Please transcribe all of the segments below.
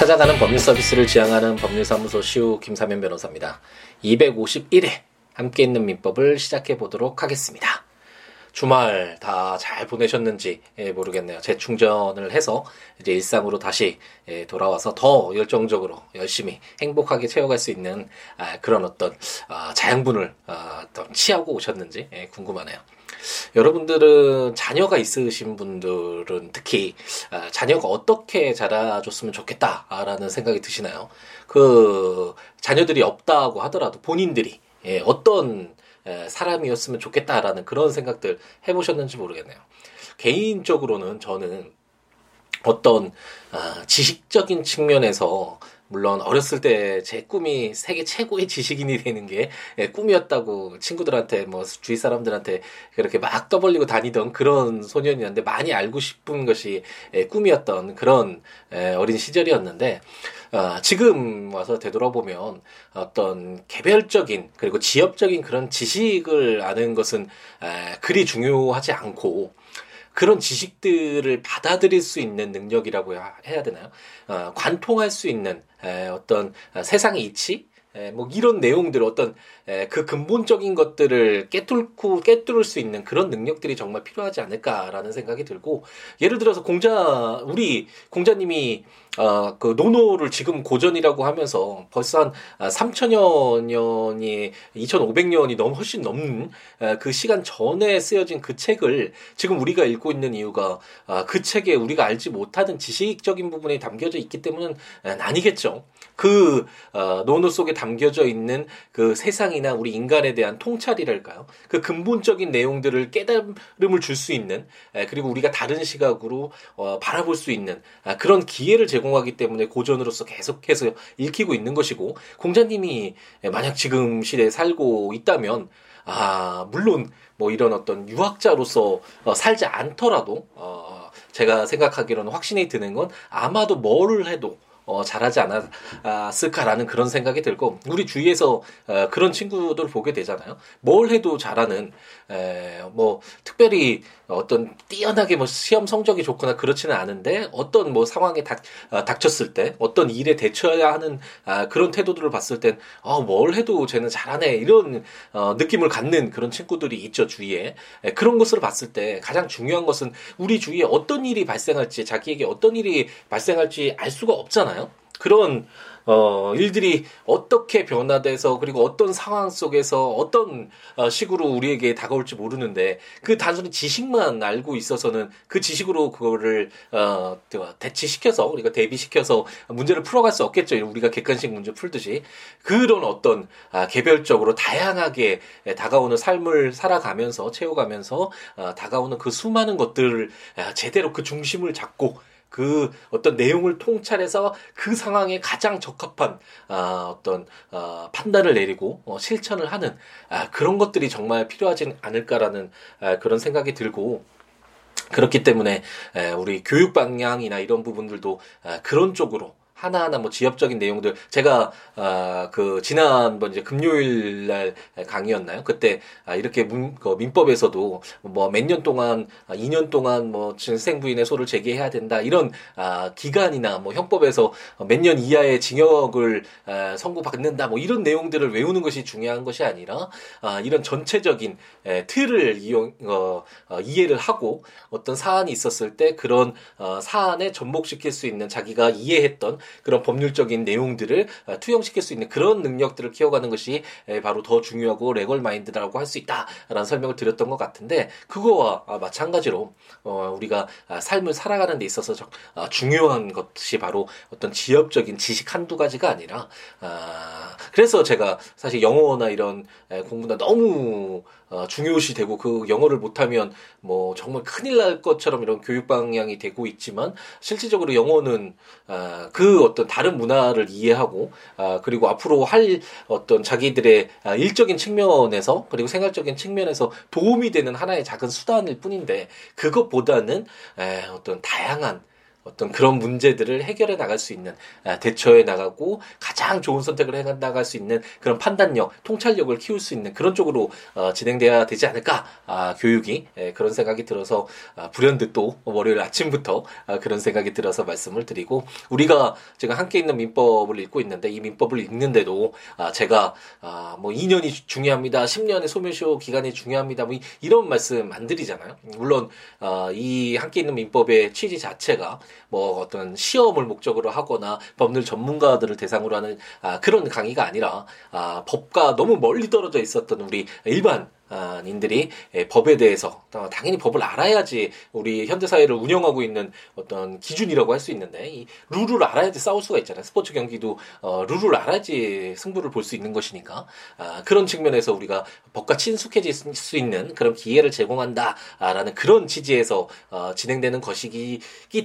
찾아가는 법률 서비스를 지향하는 법률사무소 시우 김사면 변호사입니다. 251회 함께 있는 민법을 시작해 보도록 하겠습니다. 주말 다 잘 보내셨는지 예, 모르겠네요. 재충전을 해서 이제 일상으로 다시 예, 돌아와서 더 열정적으로 열심히 행복하게 채워갈 수 있는 아, 그런 어떤 아, 자양분을 아, 취하고 오셨는지 예, 궁금하네요. 여러분들은 자녀가 있으신 분들은 특히 자녀가 어떻게 자라줬으면 좋겠다라는 생각이 드시나요? 그 자녀들이 없다고 하더라도 본인들이 어떤 사람이었으면 좋겠다라는 그런 생각들 해보셨는지 모르겠네요. 개인적으로는 저는 어떤 아, 지식적인 측면에서 물론 어렸을 때 제 꿈이 세계 최고의 지식인이 되는 게 예, 꿈이었다고 친구들한테 뭐 주위 사람들한테 그렇게 막 떠벌리고 다니던 그런 소년이었는데 많이 알고 싶은 것이 예, 꿈이었던 그런 예, 어린 시절이었는데 어, 지금 와서 되돌아보면 어떤 개별적인 그리고 지역적인 그런 지식을 아는 것은 에, 그리 중요하지 않고 그런 지식들을 받아들일 수 있는 능력이라고 해야 되나요? 어, 관통할 수 있는 에, 어떤 세상의 이치, 에, 뭐 이런 내용들 어떤 에, 그 근본적인 것들을 깨뚫고 깨뚫을 수 있는 그런 능력들이 정말 필요하지 않을까라는 생각이 들고 예를 들어서 공자 우리 공자님이 어, 그 노노를 지금 고전이라고 하면서 벌써 한 3천여 년이 2,500년이 너무 훨씬 넘는 그 시간 전에 쓰여진 그 책을 지금 우리가 읽고 있는 이유가 아, 그 책에 우리가 알지 못하는 지식적인 부분이 담겨져 있기 때문은 아니겠죠. 그 어, 노노 속에 담겨져 있는 그 세상이 나 우리 인간에 대한 통찰이랄까요? 그 근본적인 내용들을 깨달음을 줄 수 있는 그리고 우리가 다른 시각으로 어, 바라볼 수 있는 아, 그런 기회를 제공 제공하기 때문에 고전으로서 계속해서 읽히고 있는 것이고 공자님이 만약 지금 시대에 살고 있다면 아 물론 뭐 이런 어떤 유학자로서 어, 살지 않더라도 어 제가 생각하기로는 확신이 드는 건 아마도 뭐를 해도 어, 잘하지 않았을까라는 그런 생각이 들고 우리 주위에서 어, 그런 친구들 을 보게 되잖아요. 뭘 해도 잘하는 에, 뭐 특별히 어떤 뛰어나게 뭐 시험 성적이 좋거나 그렇지는 않은데 어떤 뭐 상황에 닥, 어, 닥쳤을 때 어떤 일에 대처해야 하는 아, 그런 태도들을 봤을 땐 어, 뭘 해도 쟤는 잘하네 이런 어, 느낌을 갖는 그런 친구들이 있죠 주위에 에, 그런 것을 봤을 때 가장 중요한 것은 우리 주위에 어떤 일이 발생할지 자기에게 어떤 일이 발생할지 알 수가 없잖아요. 그런 어, 일들이 어떻게 변화돼서 그리고 어떤 상황 속에서 어떤 어, 식으로 우리에게 다가올지 모르는데 그 단순히 지식만 알고 있어서는 그 지식으로 그거를 어, 대치시켜서 우리가 대비시켜서 문제를 풀어갈 수 없겠죠. 우리가 객관식 문제 풀듯이 그런 어떤 아, 개별적으로 다양하게 다가오는 삶을 살아가면서 채워가면서 어, 다가오는 그 수많은 것들을 아, 제대로 그 중심을 잡고 그 어떤 내용을 통찰해서 그 상황에 가장 적합한 아, 어떤 어, 판단을 내리고 어, 실천을 하는 아, 그런 것들이 정말 필요하지 않을까라는 아, 그런 생각이 들고 그렇기 때문에 에, 우리 교육 방향이나 이런 부분들도 아, 그런 쪽으로 하나하나 뭐 지엽적인 내용들. 제가 아그 지난번 이제 금요일 날 강의였나요? 그때 아 이렇게 문, 그 민법에서도 뭐 몇 년 동안 아 2년 동안 뭐 증생 부인의 소를 제기해야 된다. 이런 아 기간이나 뭐 형법에서 몇 년 이하의 징역을 아, 선고받는다. 뭐 이런 내용들을 외우는 것이 중요한 것이 아니라 아 이런 전체적인 에, 틀을 이용 어, 어 이해를 하고 어떤 사안이 있었을 때 그런 어 사안에 접목시킬 수 있는 자기가 이해했던 그런 법률적인 내용들을 어, 투영시킬 수 있는 그런 능력들을 키워가는 것이 바로 더 중요하고 레걸 마인드라고 할 수 있다라는 설명을 드렸던 것 같은데 그거와 아, 마찬가지로 어, 우리가 아, 삶을 살아가는 데 있어서 아, 중요한 것이 바로 어떤 지엽적인 지식 한두 가지가 아니라 그래서 제가 사실 영어나 이런 공부나 너무 어, 중요시 되고 그 영어를 못하면 뭐 정말 큰일 날 것처럼 이런 교육 방향이 되고 있지만 실질적으로 영어는 아, 그 어떤 다른 문화를 이해하고 아, 그리고 앞으로 할 어떤 자기들의 아, 일적인 측면에서 그리고 생활적인 측면에서 도움이 되는 하나의 작은 수단일 뿐인데 그것보다는 에, 어떤 다양한 어떤 그런 문제들을 해결해 나갈 수 있는 아, 대처해 나가고 가장 좋은 선택을 해 나갈 수 있는 그런 판단력, 통찰력을 키울 수 있는 그런 쪽으로 어, 진행돼야 되지 않을까? 아, 교육이 예, 그런 생각이 들어서 아, 불현듯 또 월요일 아침부터 아, 그런 생각이 들어서 말씀을 드리고 우리가 제가 함께 있는 민법을 읽고 있는데 이 민법을 읽는데도 아, 제가 아, 뭐 2년이 중요합니다, 10년의 소멸시효 기간이 중요합니다, 뭐 이런 말씀 안 드리잖아요. 물론 아, 이 함께 있는 민법의 취지 자체가 뭐 어떤 시험을 목적으로 하거나 법률 전문가들을 대상으로 하는 아, 그런 강의가 아니라 아, 법과 너무 멀리 떨어져 있었던 우리 일반 인들이 예, 법에 대해서 당연히 법을 알아야지 우리 현대 사회를 운영하고 있는 어떤 기준이라고 할 수 있는데 이 룰을 알아야지 싸울 수가 있잖아요. 스포츠 경기도 어, 룰을 알아야지 승부를 볼 수 있는 것이니까 아, 그런 측면에서 우리가 법과 친숙해질 수 있는 그런 기회를 제공한다라는 그런 취지에서 어, 진행되는 것이기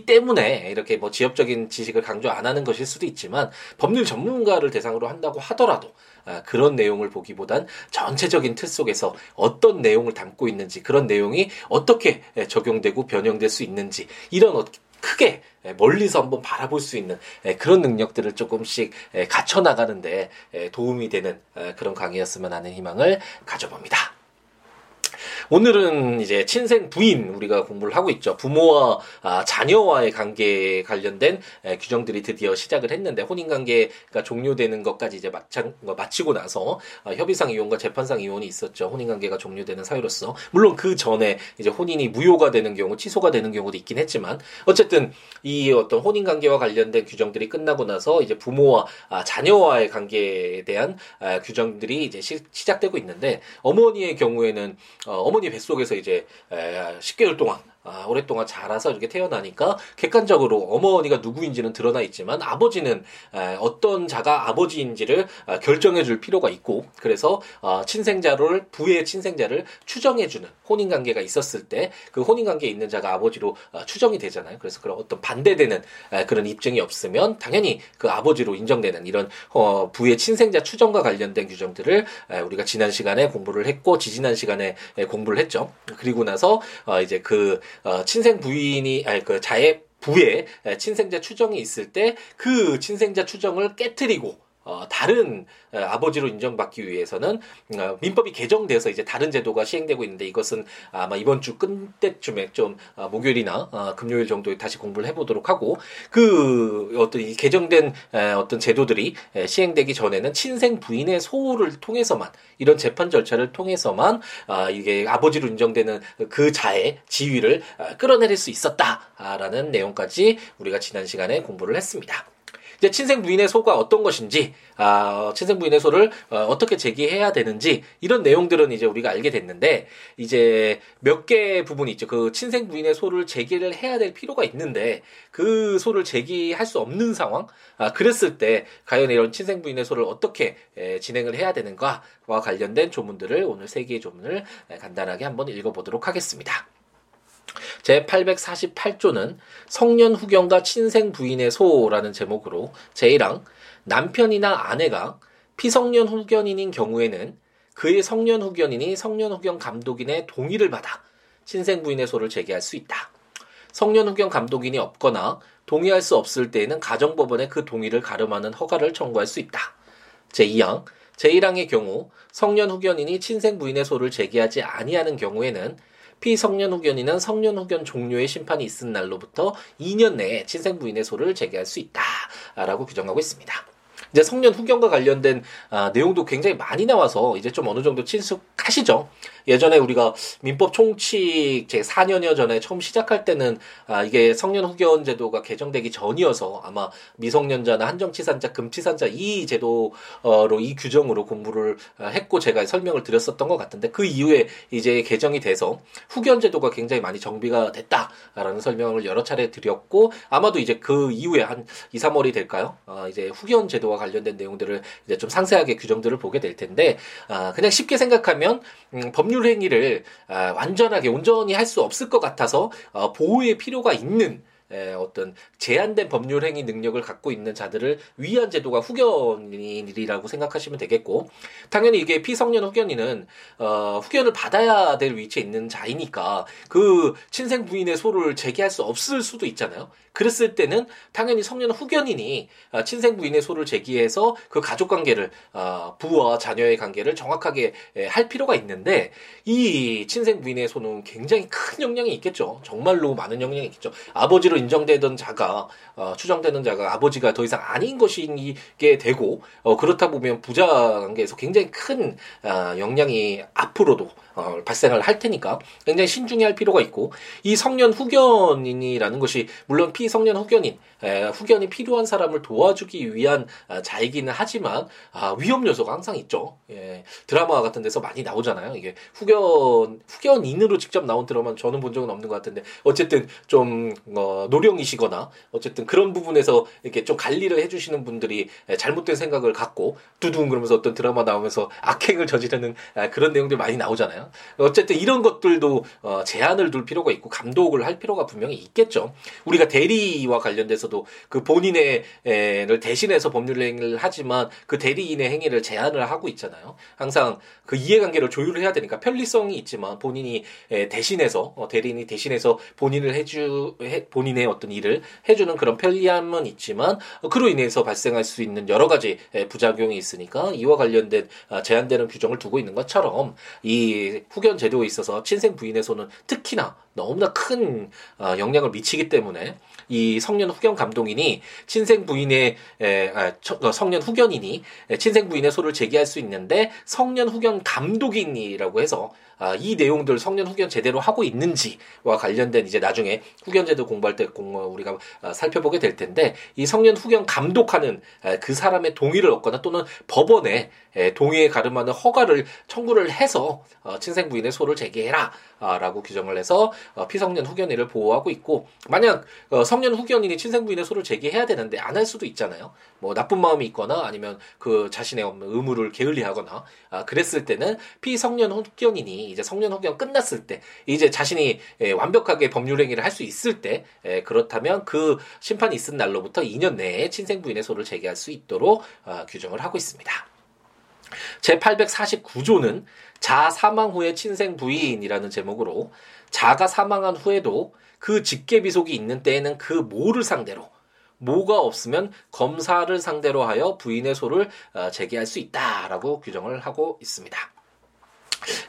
때문에 이렇게 뭐 지엽적인 지식을 강조 안 하는 것일 수도 있지만 법률 전문가를 대상으로 한다고 하더라도 아, 그런 내용을 보기보단 전체적인 틀 속에서 어떤 내용을 담고 있는지 그런 내용이 어떻게 적용되고 변형될 수 있는지 이런 어, 크게 멀리서 한번 바라볼 수 있는 그런 능력들을 조금씩 갖춰 나가는데 도움이 되는 그런 강의였으면 하는 희망을 가져봅니다. 오늘은 이제 친생 부인 우리가 공부를 하고 있죠. 부모와 아, 자녀와의 관계에 관련된 에, 규정들이 드디어 시작을 했는데 혼인 관계가 종료되는 것까지 이제 마찬, 마치고 나서 아, 협의상 이혼과 재판상 이혼이 있었죠. 혼인 관계가 종료되는 사유로서 물론 그 전에 이제 혼인이 무효가 되는 경우, 취소가 되는 경우도 있긴 했지만 어쨌든 이 어떤 혼인 관계와 관련된 규정들이 끝나고 나서 이제 부모와 아, 자녀와의 관계에 대한 아, 규정들이 이제 시, 작되고 있는데 어머니의 경우에는 어, 어머니 뱃속에서 이제 에, 10개월 동안 아, 오랫동안 자라서 이렇게 태어나니까 객관적으로 어머니가 누구인지는 드러나 있지만 아버지는 에, 어떤 자가 아버지인지를 아, 결정해 줄 필요가 있고 그래서 아, 친생자를 부의 친생자를 추정해 주는 혼인 관계가 있었을 때 그 혼인 관계에 있는 자가 아버지로 아, 추정이 되잖아요. 그래서 그런 어떤 반대되는 에, 그런 입증이 없으면 당연히 그 아버지로 인정되는 이런 어, 부의 친생자 추정과 관련된 규정들을 에, 우리가 지난 시간에 공부를 했고 지지난 시간에 에, 공부를 했죠. 그리고 나서 어, 이제 그 어, 친생 부인이 아니 그 자의 부에 친생자 추정이 있을 때 그 친생자 추정을 깨뜨리고 어, 다른 어, 아버지로 인정받기 위해서는 어, 민법이 개정돼서 이제 다른 제도가 시행되고 있는데 이것은 아마 이번 주 끝때쯤에 좀 어, 목요일이나 어, 금요일 정도에 다시 공부를 해보도록 하고 그 어떤 이 개정된 에, 어떤 제도들이 에, 시행되기 전에는 친생 부인의 소를 통해서만 이런 재판 절차를 통해서만 아, 이게 아버지로 인정되는 그 자의 지위를 아, 끌어내릴 수 있었다라는 내용까지 우리가 지난 시간에 공부를 했습니다. 이제 친생 부인의 소가 어떤 것인지, 아, 친생 부인의 소를 어, 떻게 제기해야 되는지 이런 내용들은 이제 우리가 알게 됐는데 이제 몇개 부분이 있죠. 그 친생 부인의 소를 제기를 해야 될 필요가 있는데 그 소를 제기할 수 없는 상황, 아, 그랬을 때 과연 이런 친생 부인의 소를 어떻게 에, 진행을 해야 되는가와 관련된 조문들을 오늘 세 개의 조문을 간단하게 한번 읽어보도록 하겠습니다. 제848조는 성년 후견과 친생 부인의 소라는 제목으로 제1항 남편이나 아내가 피성년 후견인인 경우에는 그의 성년 후견인이 성년 후견 감독인의 동의를 받아 친생 부인의 소를 제기할 수 있다. 성년 후견 감독인이 없거나 동의할 수 없을 때에는 가정법원에 그 동의를 가름하는 허가를 청구할 수 있다. 제2항 제1항의 경우 성년 후견인이 친생 부인의 소를 제기하지 아니하는 경우에는 피성년 후견인은 성년 후견 종료의 심판이 있은 날로부터 2년 내에 친생 부인의 소를 제기할 수 있다라고 규정하고 있습니다. 이제 성년 후견과 관련된 아, 내용도 굉장히 많이 나와서 이제 좀 어느 정도 친숙하시죠. 예전에 우리가 민법 총칙 제 4년여 전에 처음 시작할 때는 아, 이게 성년 후견 제도가 개정되기 전이어서 아마 미성년자나 한정치산자, 금치산자 이 제도로 이 규정으로 공부를 아, 했고 제가 설명을 드렸었던 것 같은데 그 이후에 이제 개정이 돼서 후견 제도가 굉장히 많이 정비가 됐다라는 설명을 여러 차례 드렸고 아마도 이제 그 이후에 한 2, 3월이 될까요? 아, 이제 후견 제도와 관련된 내용들을 이제 좀 상세하게 규정들을 보게 될 텐데 아, 그냥 쉽게 생각하면 음, 법률 행위를 아, 완전하게 온전히 할 수 없을 것 같아서 어, 보호의 필요가 있는 어떤 제한된 법률 행위 능력을 갖고 있는 자들을 위한 제도가 후견인이라고 생각하시면 되겠고 당연히 이게 피성년 후견인은 어, 후견을 받아야 될 위치에 있는 자이니까 그 친생 부인의 소를 제기할 수 없을 수도 있잖아요. 그랬을 때는 당연히 성년 후견인이 아, 친생 부인의 소를 제기해서 그 가족 관계를 아, 부와 자녀의 관계를 정확하게 할 필요가 있는데 이 친생 부인의 소는 굉장히 큰 영향이 있겠죠. 정말로 많은 영향이 있겠죠. 아버지로 인정되던 자가 어, 추정되는 자가 아버지가 더 이상 아닌 것이게 되고 어, 그렇다 보면 부자 관계에서 굉장히 큰 아, 영향이 앞으로도 어, 발생을 할 테니까 굉장히 신중히 할 필요가 있고 이 성년 후견인이라는 것이 물론 피 성년 후견인 에, 후견이 필요한 사람을 도와주기 위한 아, 자이기는 하지만 아, 위험 요소가 항상 있죠. 예, 드라마 같은 데서 많이 나오잖아요. 이게 후견 후견인으로 직접 나온 드라마는 저는 본 적은 없는 것 같은데 어쨌든 좀 어, 노령이시거나 어쨌든 그런 부분에서 이렇게 좀 관리를 해주시는 분들이 잘못된 생각을 갖고 두둥 그러면서 어떤 드라마 나오면서 악행을 저지르는 아, 그런 내용들 많이 나오잖아요. 어쨌든 이런 것들도 어, 제한을 둘 필요가 있고 감독을 할 필요가 분명히 있겠죠. 우리가 대리 와 관련돼서도 그 본인의 를 대신해서 법률 행위를 하지만 그 대리인의 행위를 제한을 하고 있잖아요. 항상 그 이해관계를 조율을 해야 되니까 편리성이 있지만 본인이 대신해서 어, 대리인이 대신해서 본인을 해주 본인의 어떤 일을 해주는 그런 편리함은 있지만 어, 그로 인해서 발생할 수 있는 여러 가지 부작용이 있으니까 이와 관련된 아, 제한되는 규정을 두고 있는 것처럼 이 후견 제도에 있어서 친생 손은 특히나 너무나 큰 어, 영향을 미치기 때문에 이 성년 후견 감독인이 친생 부인의 에, 아, 어, 성년 후견인이 친생 부인의 소를 제기할 수 있는데 성년 후견 감독인이라고 해서 아, 이 내용들 성년 후견 제대로 하고 있는지와 관련된 이제 나중에 후견제도 공부할 때 공, 우리가 아, 살펴보게 될 텐데 이 성년 후견 감독하는 그 사람의 동의를 얻거나 또는 법원에 동의에 가름하는 허가를 청구를 해서 어, 친생 부인의 소를 제기해라 라고 규정을 해서 어, 피성년 후견인을 보호하고 있고 만약 어, 성년 후견인이 친생 부인의 소를 제기해야 되는데 안 할 수도 있잖아요. 뭐 나쁜 마음이 있거나 아니면 그 자신의 의무를 게을리하거나 아, 그랬을 때는 피성년 후견인이 이제 성년 후견 끝났을 때 이제 자신이 에, 완벽하게 법률 행위를 할 수 있을 때 에, 그렇다면 그 심판이 있은 날로부터 2년 내에 친생 부인의 소를 제기할 수 있도록 어, 규정을 하고 있습니다. 제849조는 자 사망 후에 친생 부인이라는 제목으로 자가 사망한 후에도 그 직계 비속이 있는 때에는 그 모를 상대로 모가 없으면 검사를 상대로 하여 부인의 소를 어, 제기할 수 있다라고 규정을 하고 있습니다.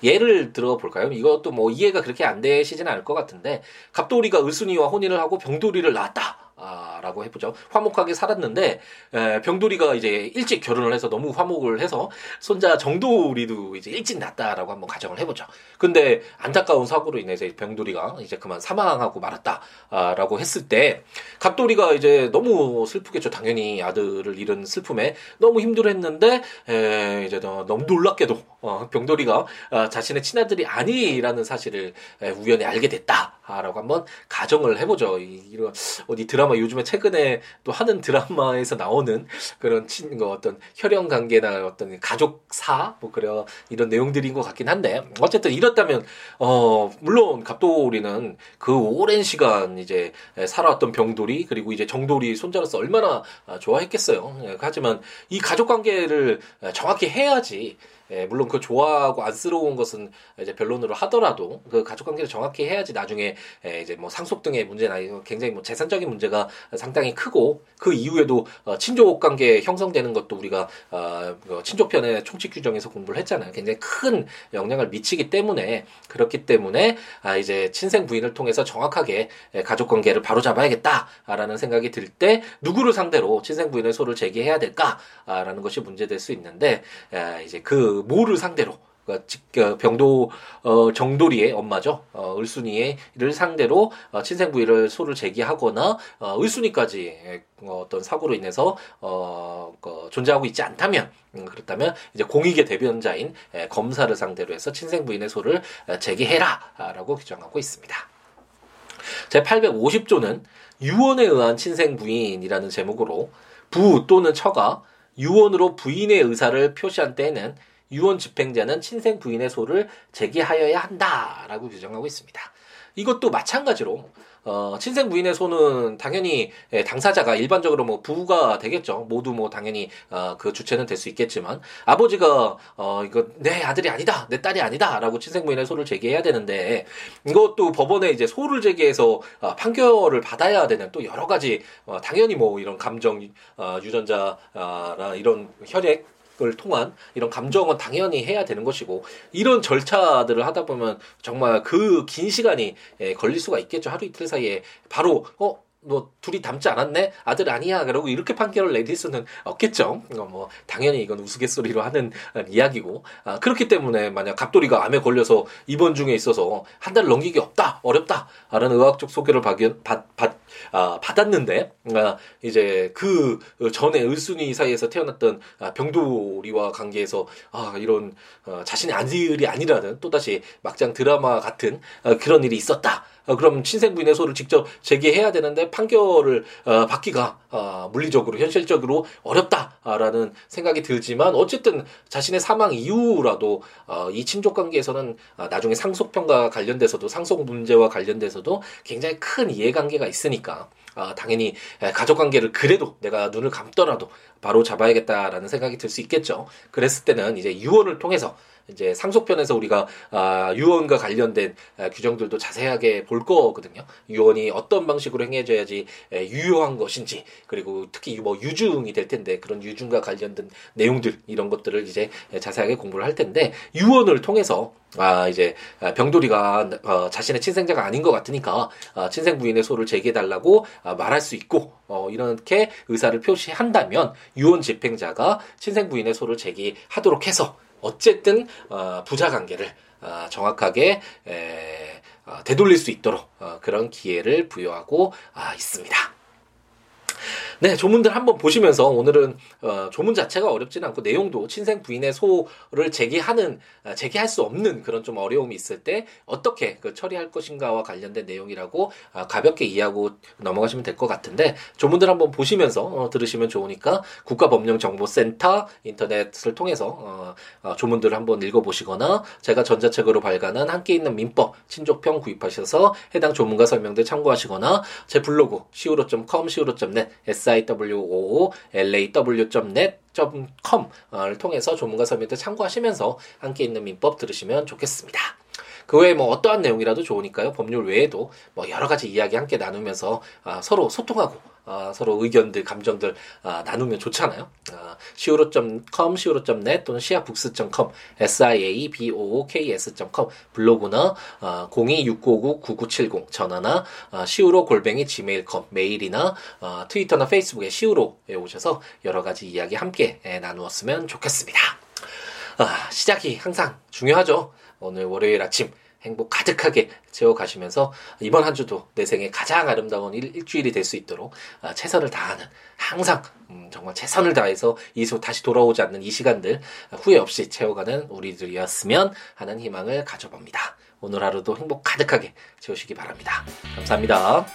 예를 들어 볼까요? 이것도 뭐 이해가 그렇게 안 되시지는 않을 것 같은데 갑돌이가 을순이와 혼인을 하고 병돌이를 낳았다. 아, 라고 해보죠. 화목하게 살았는데, 에, 병돌이가 이제 일찍 결혼을 해서 너무 화목을 해서, 손자 정돌이도 이제 일찍 낳았다라고 한번 가정을 해보죠. 근데 안타까운 사고로 인해서 병돌이가 이제 그만 사망하고 말았다, 아, 라고 했을 때, 갑돌이가 이제 너무 슬프겠죠. 당연히 아들을 잃은 슬픔에 너무 힘들어 했는데, 에, 이제 너무 놀랍게도, 어, 병돌이가 아, 자신의 친아들이 아니라는 사실을 에, 우연히 알게 됐다라고 한번 가정을 해보죠. 이, 이런, 어디 드라마 요즘에 최근에 또 하는 드라마에서 나오는 그런 친, 그 어떤 혈연 관계나 어떤 가족사 뭐 그래 이런 내용들인 것 같긴 한데 어쨌든 이렇다면 어 물론 갑돌이는 그 오랜 시간 이제 살아왔던 병돌이 그리고 이제 정돌이 손자로서 얼마나 좋아했겠어요. 예, 하지만 이 가족 관계를 정확히 해야지 예, 물론 그 좋아하고 안쓰러운 것은 이제 변론으로 하더라도 그 가족 관계를 정확히 해야지 나중에 예, 이제 뭐 상속 등의 문제나 굉장히 뭐 재산적인 문제가 상당히 크고 그 이후에도 어, 친족 관계 형성되는 것도 우리가 어, 그 친족 편의 총칙 규정에서 공부를 했잖아요. 굉장히 큰 영향을 미치기 때문에 그렇기 때문에 아 이제 친생 부인을 통해서 정확하게 예, 가족 관계를 바로 잡아야겠다라는 생각이 들 때 누구를 상대로 친생 부인의 소를 제기해야 될까라는 것이 문제될 수 있는데 아, 이제 그 모를 상대로 그러니까 병도 어, 정돌이의 엄마죠. 어, 을순이를 상대로 어, 친생 부위를 소를 제기하거나 어, 을순이까지 어, 어떤 사고로 인해서 어, 어, 존재하고 있지 않다면 음, 그렇다면 이제 공익의 대변자인 에, 검사를 상대로 해서 친생 부인의 소를 제기해라라고 규정하고 있습니다. 제 850조는 유언에 의한 친생 부인이라는 제목으로 부 또는 처가 유언으로 부인의 의사를 표시한 때에는 유언 집행자는 친생 부인의 소를 제기하여야 한다라고 규정하고 있습니다. 이것도 마찬가지로 어, 친생 부인의 손은 당연히 예, 당사자가 일반적으로 뭐 부부가 되겠죠. 모두 뭐 당연히 어, 그 주체는 될 수 있겠지만 아버지가 어 이거 내 아들이 아니다, 내 딸이 아니다라고 친생 부인의 소를 제기해야 되는데 이것도 법원에 이제 소를 제기해서 어, 판결을 받아야 되는 또 여러 가지 어, 당연히 뭐 이런 감정 어, 유전자나 이런 혈액 을 통한 이런 감정은 당연히 해야 되는 것이고 이런 절차들을 하다 보면 정말 그 긴 시간이 예, 걸릴 수가 있겠죠 하루 이틀 사이에 바로 어너 둘이 닮지 않았네? 아들 아니야? 그러고 이렇게 판결을 내릴 수는 없겠죠. 어, 뭐 당연히 이건 우스갯소리로 하는 이야기고 아, 그렇기 때문에 만약 갑돌이가 암에 걸려서 입원 중에 있어서 한 달 넘기기 없다, 어렵다라는 의학적 소개를 받, 받, 받, 아, 받았는데 아, 이제 그 전에 을순이 사이에서 태어났던 아, 병돌이와 관계에서 아, 이런 어, 자신의 아들이 아니라는 또다시 막장 드라마 같은 어, 그런 일이 있었다. 어, 그럼 친생부인의 소를 직접 제기해야 되는데 판결을 어, 받기가 어, 물리적으로 현실적으로 어렵다라는 생각이 들지만 어쨌든 자신의 사망 이후라도 어, 이 친족 관계에서는 어, 나중에 상속편과 관련돼서도 상속 문제와 관련돼서도 굉장히 큰 이해관계가 있으니까 어, 당연히 가족 관계를 그래도 내가 눈을 감더라도 바로 잡아야겠다라는 생각이 들 수 있겠죠. 그랬을 때는 이제 유언을 통해서 이제 상속편에서 우리가 아, 유언과 관련된 아, 규정들도 자세하게 볼 거거든요. 유언이 어떤 방식으로 행해져야지 에, 유효한 것인지 그리고 특히 뭐 유증이 될 텐데 그런 유증과 관련된 내용들 이런 것들을 이제 자세하게 공부를 할 텐데 유언을 통해서 아 이제 병돌이가 어, 자신의 친생자가 아닌 것 같으니까 아, 친생 부인의 소를 제기해 달라고 아, 말할 수 있고 어, 이렇게 의사를 표시한다면 유언 집행자가 친생 부인의 소를 제기하도록 해서 어쨌든 어, 부자 관계를 어, 정확하게 에, 어, 되돌릴 수 있도록 어, 그런 기회를 부여하고 아, 있습니다. 네, 조문들 한번 보시면서 오늘은 어, 조문 자체가 어렵지는 않고 내용도 친생 부인의 소를 제기하는 어, 제기할 수 없는 그런 좀 어려움이 있을 때 어떻게 그 처리할 것인가와 관련된 내용이라고 어, 가볍게 이해하고 넘어가시면 될 것 같은데 조문들 한번 보시면서 어, 들으시면 좋으니까 국가법령정보센터 인터넷을 통해서 어, 어, 조문들을 한번 읽어보시거나 제가 전자책으로 발간한 함께 있는 민법 친족평 구입하셔서 해당 조문과 설명들 참고하시거나 제 블로그 siwo.com siwo.net siwo law.net com을 통해서 조문과 설명들 참고하시면서 함께 있는 민법 들으시면 좋겠습니다. 그 외에 뭐 어떠한 내용이라도 좋으니까요. 법률 외에도 뭐 여러 가지 이야기 함께 나누면서 아, 서로 소통하고 아, 서로 의견들, 감정들 아, 나누면 좋잖아요. 아, siwo.com, siwo.net 또는 siabooks.com, siabooks.com 블로그나 아, 0269999970 전화나 아, siwo 골뱅이 gmail.com 메일이나 아, 트위터나 페이스북에 siwo에 오셔서 여러 가지 이야기 함께 예, 나누었으면 좋겠습니다. 아, 시작이 항상 중요하죠. 오늘 월요일 아침 행복 가득하게 채워가시면서 이번 한 주도 내 생에 가장 아름다운 일, 주일이 될 수 있도록 아, 최선을 다하는 항상 음, 정말 최선을 다해서 이소 다시 돌아오지 않는 이 시간들 후회 없이 채워가는 우리들이었으면 하는 희망을 가져봅니다. 오늘 하루도 행복 가득하게 채우시기 바랍니다. 감사합니다.